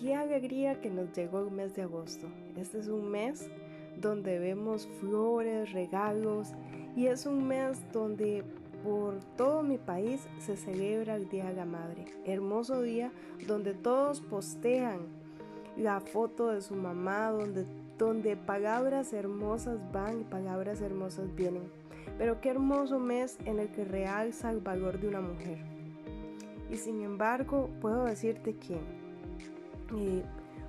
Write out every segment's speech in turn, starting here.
Qué alegría que nos llegó el mes de agosto. Este es un mes donde vemos flores, regalos y es un mes donde por todo mi país se celebra el Día de la Madre. Hermoso día donde todos postean la foto de su mamá, donde, donde palabras hermosas van y palabras hermosas vienen. Pero qué hermoso mes en el que realza el valor de una mujer. Y sin embargo, puedo decirte que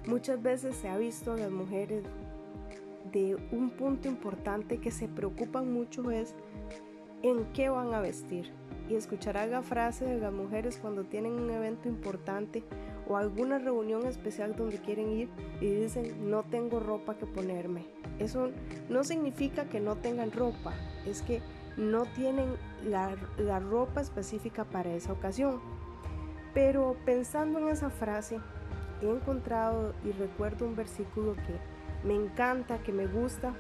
muchas veces se ha visto a las mujeres de un punto importante que se preocupan mucho es en qué van a vestir. Y escuchará la frase de las mujeres cuando tienen un evento importante o alguna reunión especial donde quieren ir y dicen no tengo ropa que ponerme. Eso no significa que no tengan ropa, es que no tienen la, la ropa específica para esa ocasión. Pero pensando en esa frase, he encontrado y recuerdo un versículo que me encanta, que me gusta,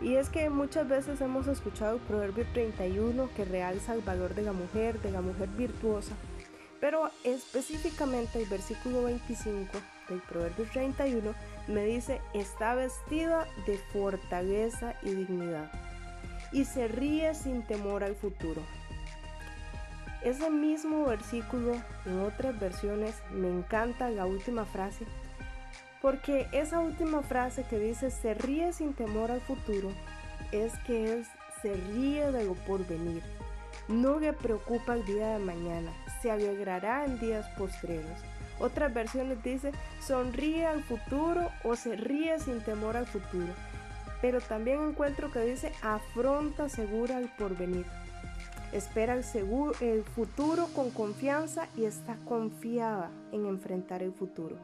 y es que muchas veces hemos escuchado el Proverbio 31 que realza el valor de la mujer, de la mujer virtuosa, pero específicamente el versículo 25 del Proverbio 31 me dice, está vestida de fortaleza y dignidad y se ríe sin temor al futuro. Ese mismo versículo en otras versiones me encanta la última frase, porque esa última frase que dice se ríe sin temor al futuro es que él se ríe de lo por venir. No le preocupa el día de mañana, se alegrará en días postreros. Otras versiones dice sonríe al futuro o se ríe sin temor al futuro. Pero también encuentro que dice afronta segura el porvenir. Espera el, futuro con confianza y está confiada en enfrentar el futuro.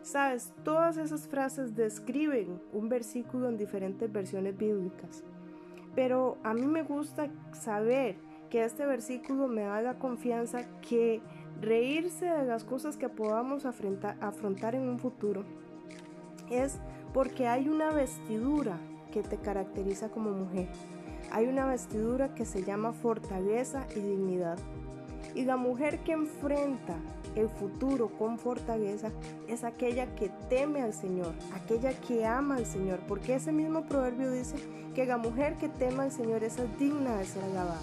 Sabes, todas esas frases describen un versículo en diferentes versiones bíblicas. Pero a mí me gusta saber que este versículo me da la confianza que reírse de las cosas que podamos afrontar en un futuro es porque hay una vestidura que te caracteriza como mujer. Hay una vestidura que se llama fortaleza y dignidad. Y la mujer que enfrenta el futuro con fortaleza es aquella que teme al Señor, aquella que ama al Señor, porque ese mismo proverbio dice que la mujer que teme al Señor es digna de ser alabada.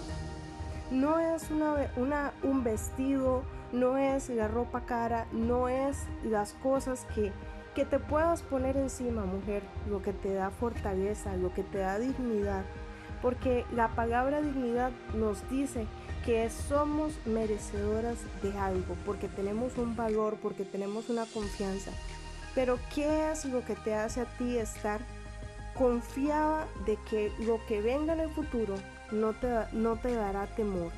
No es una, un vestido, no es la ropa cara, no es las cosas que, que te puedas poner encima, mujer, lo que te da fortaleza, lo que te da dignidad, porque la palabra dignidad nos dice que somos merecedoras de algo, porque tenemos un valor, porque tenemos una confianza. Pero ¿qué es lo que te hace a ti estar confiada de que lo que venga en el futuro no te, no te dará temor?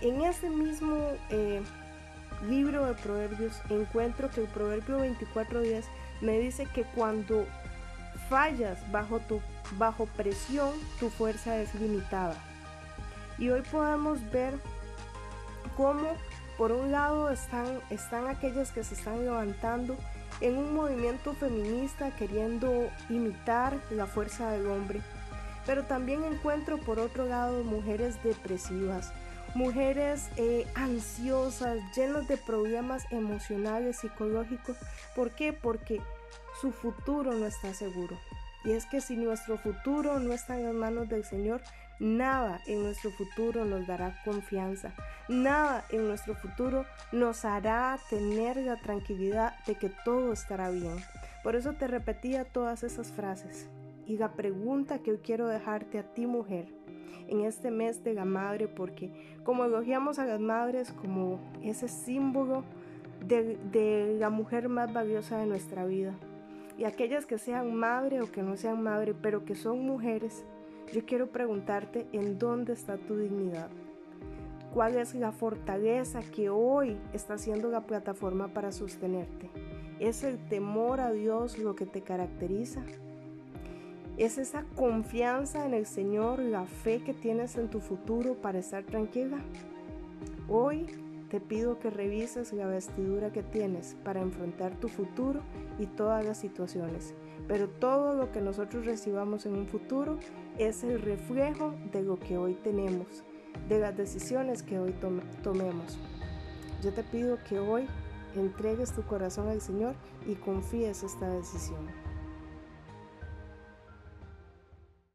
En ese mismo eh, libro de Proverbios encuentro que el Proverbio 24.10 me dice que cuando fallas bajo, tu, bajo presión, tu fuerza es limitada. Y hoy podemos ver cómo por un lado están, están aquellas que se están levantando en un movimiento feminista queriendo imitar la fuerza del hombre. Pero también encuentro por otro lado mujeres depresivas, mujeres eh, ansiosas, llenas de problemas emocionales, psicológicos. ¿Por qué? Porque su futuro no está seguro. Y es que si nuestro futuro no está en las manos del Señor, Nada en nuestro futuro nos dará confianza. Nada en nuestro futuro nos hará tener la tranquilidad de que todo estará bien. Por eso te repetía todas esas frases. Y la pregunta que hoy quiero dejarte a ti mujer en este mes de la madre, porque como elogiamos a las madres como ese símbolo de, de la mujer más valiosa de nuestra vida, y aquellas que sean madre o que no sean madre, pero que son mujeres, yo quiero preguntarte en dónde está tu dignidad. ¿Cuál es la fortaleza que hoy está siendo la plataforma para sostenerte? ¿Es el temor a Dios lo que te caracteriza? ¿Es esa confianza en el Señor, la fe que tienes en tu futuro para estar tranquila? Hoy te pido que revises la vestidura que tienes para enfrentar tu futuro y todas las situaciones. Pero todo lo que nosotros recibamos en un futuro es el reflejo de lo que hoy tenemos, de las decisiones que hoy tomemos. Yo te pido que hoy entregues tu corazón al Señor y confíes esta decisión.